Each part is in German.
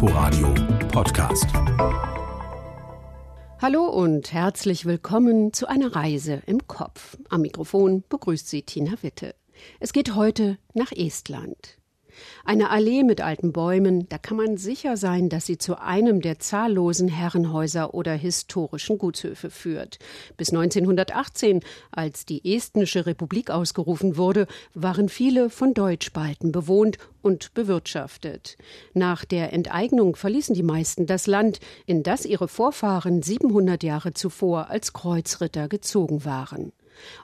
Inforadio Podcast. Hallo und herzlich willkommen zu einer Reise im Kopf. Am Mikrofon begrüßt Sie Tina Witte. Es geht heute nach Estland. Eine Allee mit alten Bäumen, da kann man sicher sein, dass sie zu einem der zahllosen Herrenhäuser oder historischen Gutshöfe führt. Bis 1918, als die Estnische Republik ausgerufen wurde, waren viele von Deutschbalten bewohnt und bewirtschaftet. Nach der Enteignung verließen die meisten das Land, in das ihre Vorfahren 700 Jahre zuvor als Kreuzritter gezogen waren.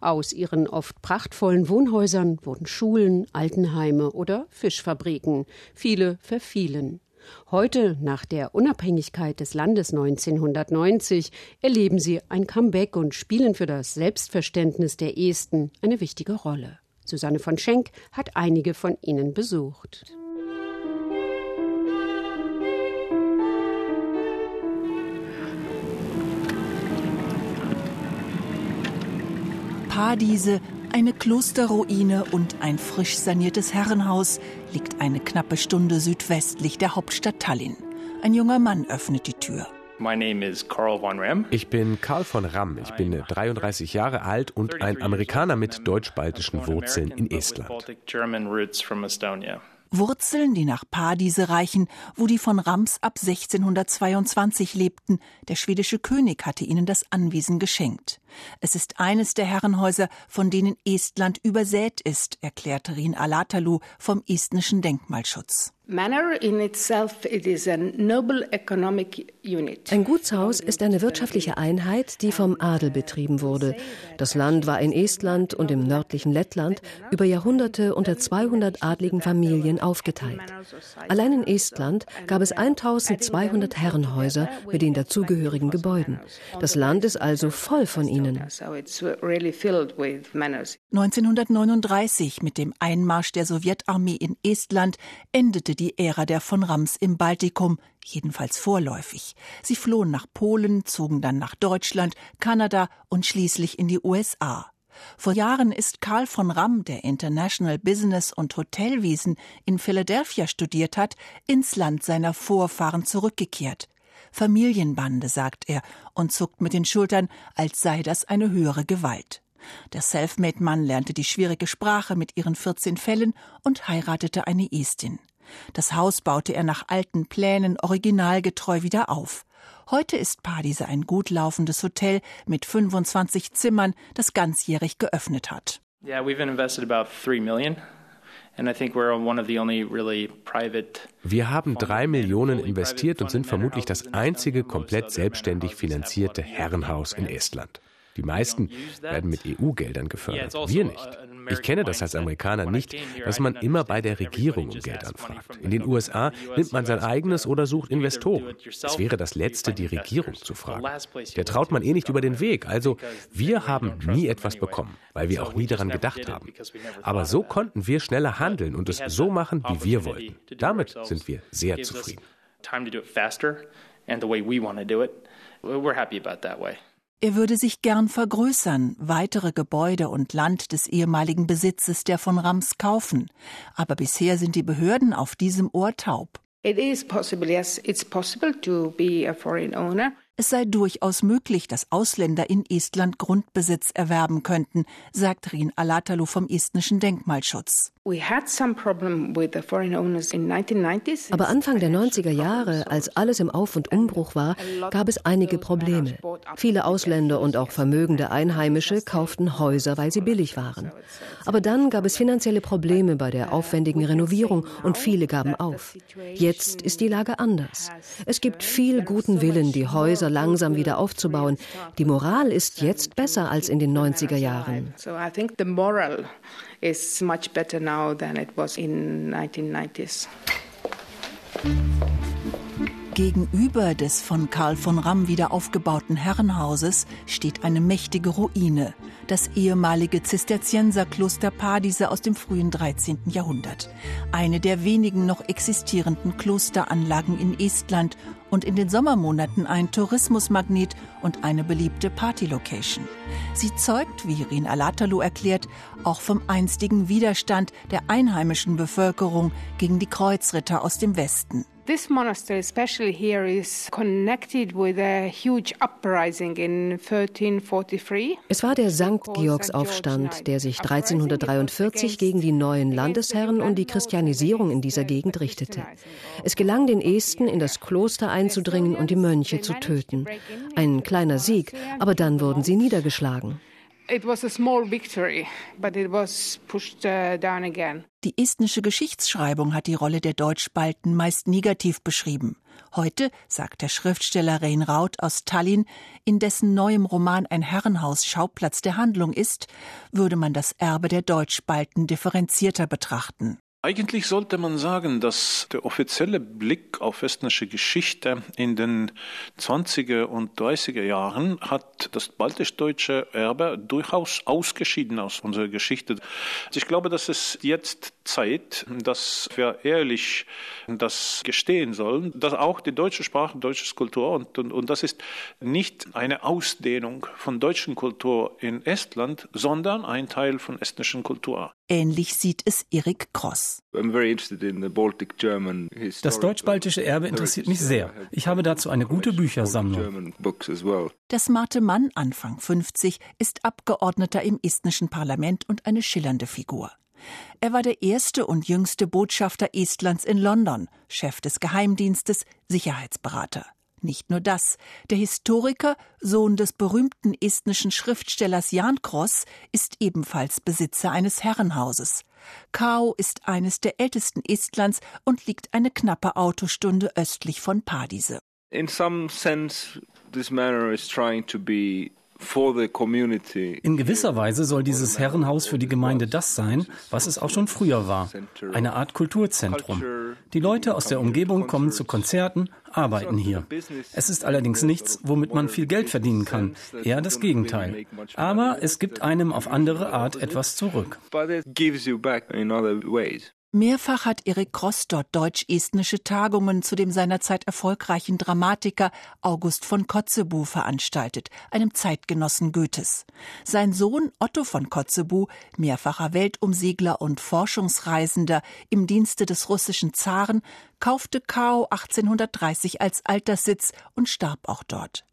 Aus ihren oft prachtvollen Wohnhäusern wurden Schulen, Altenheime oder Fischfabriken. Viele verfielen. Heute, nach der Unabhängigkeit des Landes 1990, erleben sie ein Comeback und spielen für das Selbstverständnis der Esten eine wichtige Rolle. Susanne von Schenk hat einige von ihnen besucht. Paradiese, eine Klosterruine und ein frisch saniertes Herrenhaus liegt eine knappe Stunde südwestlich der Hauptstadt Tallinn. Ein junger Mann öffnet die Tür. Ich bin Karl von Ram. Ich bin 33 Jahre alt und ein Amerikaner mit deutsch-baltischen Wurzeln in Estland. Wurzeln, die nach Padiese reichen, wo die von Rams ab 1622 lebten. Der schwedische König hatte ihnen das Anwesen geschenkt. Es ist eines der Herrenhäuser, von denen Estland übersät ist, erklärte Rin Alatalu vom estnischen Denkmalschutz. Ein Gutshaus ist eine wirtschaftliche Einheit, die vom Adel betrieben wurde. Das Land war in Estland und im nördlichen Lettland über Jahrhunderte unter 200 adligen Familien aufgeteilt. Allein in Estland gab es 1200 Herrenhäuser mit den dazugehörigen Gebäuden. Das Land ist also voll von ihnen. 1939 mit dem Einmarsch der Sowjetarmee in Estland endete die Ära der von Rams im Baltikum, jedenfalls vorläufig. Sie flohen nach Polen, zogen dann nach Deutschland, Kanada und schließlich in die USA. Vor Jahren ist Karl von Ramm, der International Business und Hotelwesen in Philadelphia studiert hat, ins Land seiner Vorfahren zurückgekehrt. Familienbande, sagt er und zuckt mit den Schultern, als sei das eine höhere Gewalt. Der Selfmade-Mann lernte die schwierige Sprache mit ihren 14 Fällen und heiratete eine Estin. Das Haus baute er nach alten Plänen originalgetreu wieder auf. Heute ist Padise ein gut laufendes Hotel mit 25 Zimmern, das ganzjährig geöffnet hat. Yeah, we've invested about 3 million wir haben drei Millionen investiert und sind vermutlich das einzige komplett selbstständig finanzierte Herrenhaus in Estland. Die meisten werden mit EU-Geldern gefördert, wir nicht. Ich kenne das als Amerikaner nicht, dass man immer bei der Regierung um Geld anfragt. In den USA nimmt man sein eigenes oder sucht Investoren. Es wäre das Letzte, die Regierung zu fragen. Der traut man eh nicht über den Weg. Also wir haben nie etwas bekommen, weil wir auch nie daran gedacht haben. Aber so konnten wir schneller handeln und es so machen, wie wir wollten. Damit sind wir sehr zufrieden. Time to do it faster and the way we want to do it. We're happy about that way. Er würde sich gern vergrößern, weitere Gebäude und Land des ehemaligen Besitzes der von Rams kaufen. Aber bisher sind die Behörden auf diesem Ohr taub. It is possible, yes, it's possible to be a foreign owner. Es sei durchaus möglich, dass Ausländer in Estland Grundbesitz erwerben könnten, sagt Rin Alatalu vom estnischen Denkmalschutz. Aber Anfang der 90er Jahre, als alles im Auf- und Umbruch war, gab es einige Probleme. Viele Ausländer und auch vermögende Einheimische kauften Häuser, weil sie billig waren. Aber dann gab es finanzielle Probleme bei der aufwendigen Renovierung und viele gaben auf. Jetzt ist die Lage anders. Es gibt viel guten Willen, die Häuser langsam wieder aufzubauen. Die Moral ist jetzt besser als in den 90er Jahren Gegenüber des von Karl von Ramm wieder aufgebauten Herrenhauses steht eine mächtige Ruine, das ehemalige Zisterzienserkloster Padise aus dem frühen 13. Jahrhundert. Eine der wenigen noch existierenden Klosteranlagen in Estland und in den Sommermonaten ein Tourismusmagnet und eine beliebte Partylocation. Sie zeugt, wie Rin Alatalu erklärt, auch vom einstigen Widerstand der einheimischen Bevölkerung gegen die Kreuzritter aus dem Westen. This monastery, especially here, is connected with a huge uprising in 1343. Es war der St. Georgsaufstand, der sich 1343 gegen die neuen Landesherren und die Christianisierung in dieser Gegend richtete. Es gelang den Esten, in das Kloster einzudringen und die Mönche zu töten. Ein kleiner Sieg, aber dann wurden sie niedergeschlagen. Victory, uh. Die estnische Geschichtsschreibung hat die Rolle der Deutschbalten meist negativ beschrieben. Heute, sagt der Schriftsteller Rein Raut aus Tallinn, in dessen neuem Roman ein Herrenhaus Schauplatz der Handlung ist, würde man das Erbe der Deutschbalten differenzierter betrachten. Eigentlich sollte man sagen, dass der offizielle Blick auf estnische Geschichte in den 20er und 30er Jahren hat das baltisch-deutsche Erbe durchaus ausgeschieden aus unserer Geschichte. Ich glaube, dass es jetzt Zeit, dass wir ehrlich das gestehen sollen, dass auch die deutsche Sprache, deutsche Kultur und, und, und das ist nicht eine Ausdehnung von deutschen Kultur in Estland, sondern ein Teil von estnischen Kultur. Ähnlich sieht es Erik Cross. Das deutsch-baltische Erbe interessiert mich sehr. Ich habe dazu eine gute Büchersammlung. Der smarte Mann, Anfang 50, ist Abgeordneter im estnischen Parlament und eine schillernde Figur. Er war der erste und jüngste Botschafter Estlands in London, Chef des Geheimdienstes, Sicherheitsberater. Nicht nur das. Der Historiker, Sohn des berühmten estnischen Schriftstellers Jan Kross, ist ebenfalls Besitzer eines Herrenhauses. Kau ist eines der ältesten Estlands und liegt eine knappe Autostunde östlich von Padise. In some sense, this manor is trying to be in gewisser Weise soll dieses Herrenhaus für die Gemeinde das sein, was es auch schon früher war. Eine Art Kulturzentrum. Die Leute aus der Umgebung kommen zu Konzerten, arbeiten hier. Es ist allerdings nichts, womit man viel Geld verdienen kann. Eher das Gegenteil. Aber es gibt einem auf andere Art etwas zurück. Mehrfach hat Erik Kross dort deutsch-estnische Tagungen zu dem seinerzeit erfolgreichen Dramatiker August von Kotzebue veranstaltet, einem Zeitgenossen Goethes. Sein Sohn Otto von Kotzebue, mehrfacher Weltumsegler und Forschungsreisender im Dienste des russischen Zaren, kaufte Kau 1830 als Alterssitz und starb auch dort.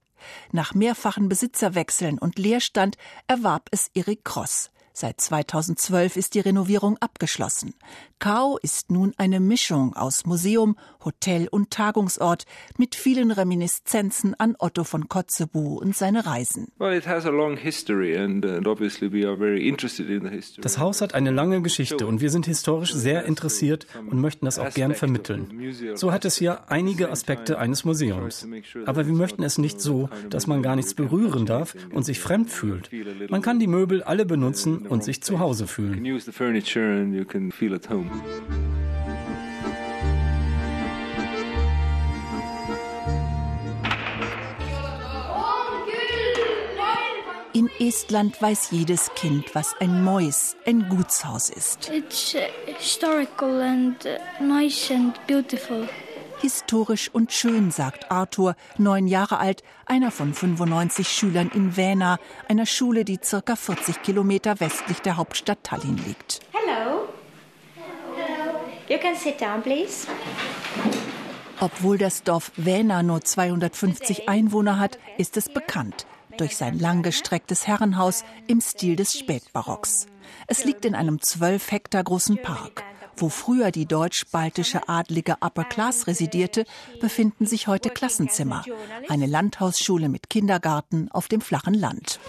Nach mehrfachen Besitzerwechseln und Leerstand erwarb es Erik Kross. Seit 2012 ist die Renovierung abgeschlossen. Kau ist nun eine Mischung aus Museum, Hotel und Tagungsort mit vielen Reminiszenzen an Otto von Kotzebue und seine Reisen. Das Haus hat eine lange Geschichte und wir sind historisch sehr interessiert und möchten das auch gern vermitteln. So hat es hier einige Aspekte eines Museums. Aber wir möchten es nicht so, dass man gar nichts berühren darf und sich fremd fühlt. Man kann die Möbel alle benutzen und sich zu Hause fühlen. In Estland weiß jedes Kind, was ein Mois, ein Gutshaus ist. It's historical and nice and beautiful. Historisch und schön, sagt Arthur, neun Jahre alt, einer von 95 Schülern in Väna, einer Schule, die circa 40 Kilometer westlich der Hauptstadt Tallinn liegt. You can sit down, please. Obwohl das Dorf Väna nur 250 Einwohner hat, ist es bekannt durch sein langgestrecktes Herrenhaus im Stil des Spätbarocks. Es liegt in einem zwölf Hektar großen Park. Wo früher die deutsch-baltische adlige Upper Class residierte, befinden sich heute Klassenzimmer. Eine Landhausschule mit Kindergarten auf dem flachen Land.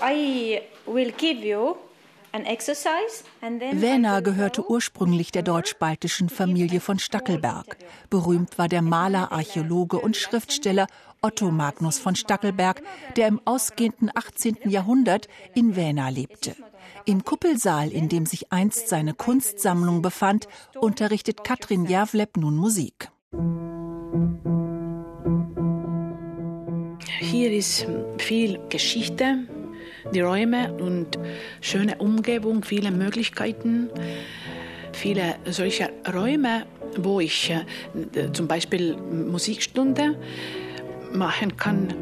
Wähner gehörte ursprünglich der deutsch-baltischen Familie von Stackelberg. Berühmt war der Maler, Archäologe und Schriftsteller Otto Magnus von Stackelberg, der im ausgehenden 18. Jahrhundert in Wähner lebte. Im Kuppelsaal, in dem sich einst seine Kunstsammlung befand, unterrichtet Katrin Javleb nun Musik. Hier ist viel Geschichte, die Räume und schöne Umgebung, viele Möglichkeiten, viele solcher Räume, wo ich äh, zum Beispiel Musikstunde machen kann.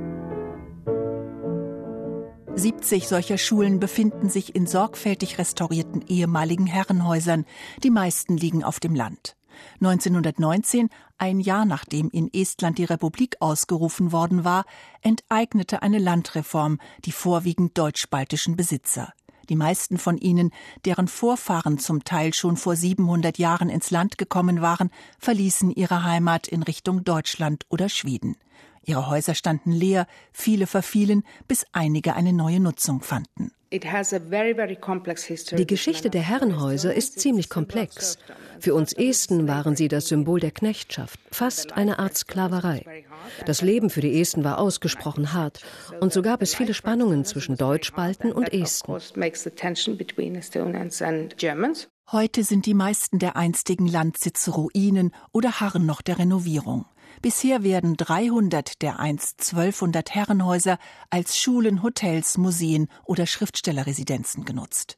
70 solcher Schulen befinden sich in sorgfältig restaurierten ehemaligen Herrenhäusern. Die meisten liegen auf dem Land. 1919, ein Jahr nachdem in Estland die Republik ausgerufen worden war, enteignete eine Landreform die vorwiegend deutsch-baltischen Besitzer. Die meisten von ihnen, deren Vorfahren zum Teil schon vor 700 Jahren ins Land gekommen waren, verließen ihre Heimat in Richtung Deutschland oder Schweden. Ihre Häuser standen leer, viele verfielen, bis einige eine neue Nutzung fanden. Die Geschichte der Herrenhäuser ist ziemlich komplex. Für uns Esten waren sie das Symbol der Knechtschaft, fast eine Art Sklaverei. Das Leben für die Esten war ausgesprochen hart und so gab es viele Spannungen zwischen Deutschbalten und Esten. Heute sind die meisten der einstigen Landsitze Ruinen oder harren noch der Renovierung. Bisher werden 300 der einst 1200 Herrenhäuser als Schulen, Hotels, Museen oder Schriftstellerresidenzen genutzt.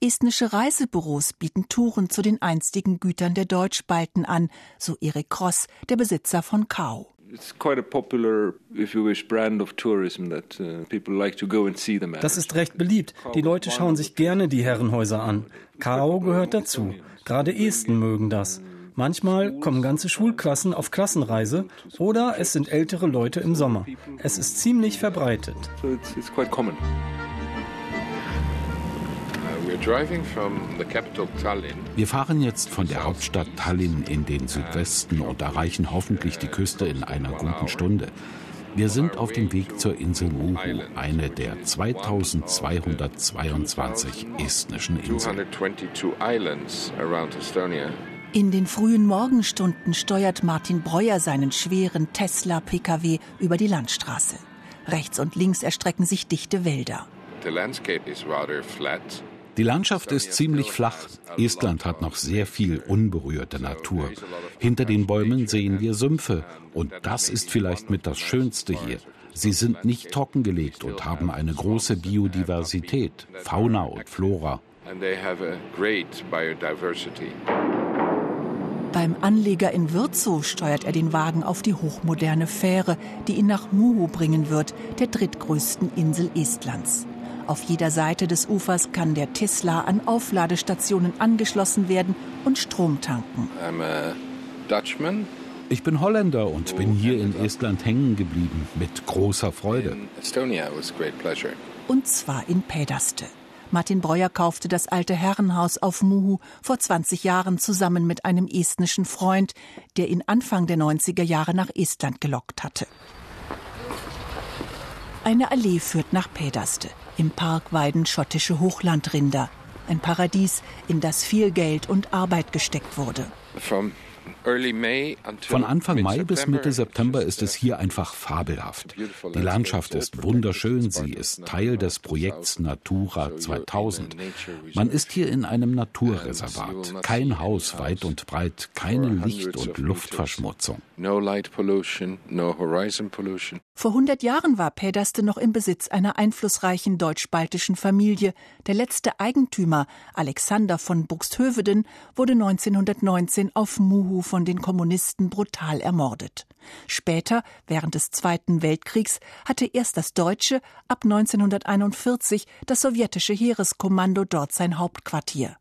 Estnische Reisebüros bieten Touren zu den einstigen Gütern der Deutschbalten an, so Erik Kross, der Besitzer von Kau. Das ist recht beliebt. Die Leute schauen sich gerne die Herrenhäuser an. Kau gehört dazu. Gerade Esten mögen das. Manchmal kommen ganze Schulklassen auf Klassenreise oder es sind ältere Leute im Sommer. Es ist ziemlich verbreitet. Uh, Wir fahren jetzt von der Hauptstadt Tallinn in den Südwesten und erreichen hoffentlich die Küste in einer guten Stunde. Wir sind auf dem Weg zur Insel Muhu, eine der 2222 estnischen Inseln. In den frühen Morgenstunden steuert Martin Breuer seinen schweren Tesla-Pkw über die Landstraße. Rechts und links erstrecken sich dichte Wälder. Die Landschaft ist ziemlich flach. Estland hat noch sehr viel unberührte Natur. Hinter den Bäumen sehen wir Sümpfe. Und das ist vielleicht mit das Schönste hier. Sie sind nicht trockengelegt und haben eine große Biodiversität, Fauna und Flora. And they have a great biodiversity. Beim Anleger in Würzow steuert er den Wagen auf die hochmoderne Fähre, die ihn nach Muhu bringen wird, der drittgrößten Insel Estlands. Auf jeder Seite des Ufers kann der Tesla an Aufladestationen angeschlossen werden und Strom tanken. Ich bin Holländer und bin hier in Estland hängen geblieben, mit großer Freude. Und zwar in Pedaste. Martin Breuer kaufte das alte Herrenhaus auf Muhu vor 20 Jahren zusammen mit einem estnischen Freund, der ihn Anfang der 90er Jahre nach Estland gelockt hatte. Eine Allee führt nach Pedaste. Im Park weiden schottische Hochlandrinder. Ein Paradies, in das viel Geld und Arbeit gesteckt wurde. Von Anfang Mai bis Mitte September ist es hier einfach fabelhaft. Die Landschaft ist wunderschön, sie ist Teil des Projekts Natura 2000. Man ist hier in einem Naturreservat. Kein Haus weit und breit, keine Licht- und Luftverschmutzung. Vor 100 Jahren war Pederste noch im Besitz einer einflussreichen deutsch-baltischen Familie. Der letzte Eigentümer, Alexander von Buxtöveden, wurde 1919 auf Muhu von den Kommunisten brutal ermordet. Später, während des Zweiten Weltkriegs, hatte erst das deutsche, ab 1941 das sowjetische Heereskommando dort sein Hauptquartier.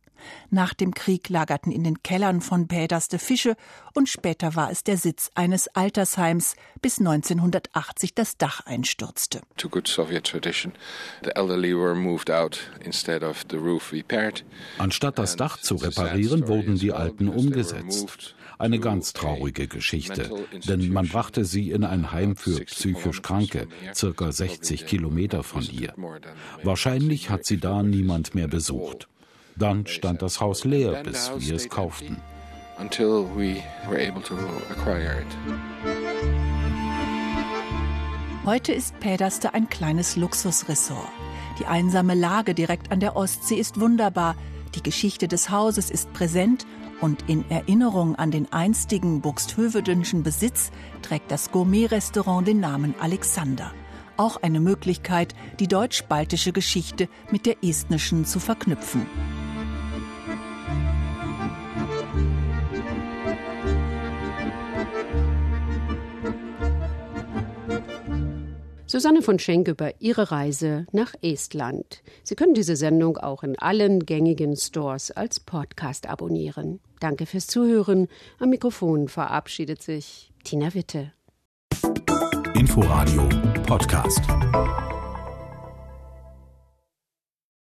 Nach dem Krieg lagerten in den Kellern von Päderste Fische und später war es der Sitz eines Altersheims, bis 1980 das Dach einstürzte. Anstatt das Dach zu reparieren, wurden die Alten umgesetzt. Eine ganz traurige Geschichte, denn man brachte sie in ein Heim für psychisch Kranke, circa 60 Kilometer von hier. Wahrscheinlich hat sie da niemand mehr besucht. Dann stand das Haus leer, bis wir es kauften. Heute ist Päderste ein kleines Luxusressort. Die einsame Lage direkt an der Ostsee ist wunderbar. Die Geschichte des Hauses ist präsent und in Erinnerung an den einstigen buxtehövedenschen Besitz trägt das Gourmet-Restaurant den Namen Alexander. Auch eine Möglichkeit, die deutsch-baltische Geschichte mit der estnischen zu verknüpfen. Susanne von Schenk über ihre Reise nach Estland. Sie können diese Sendung auch in allen gängigen Stores als Podcast abonnieren. Danke fürs Zuhören. Am Mikrofon verabschiedet sich Tina Witte. Inforadio Podcast.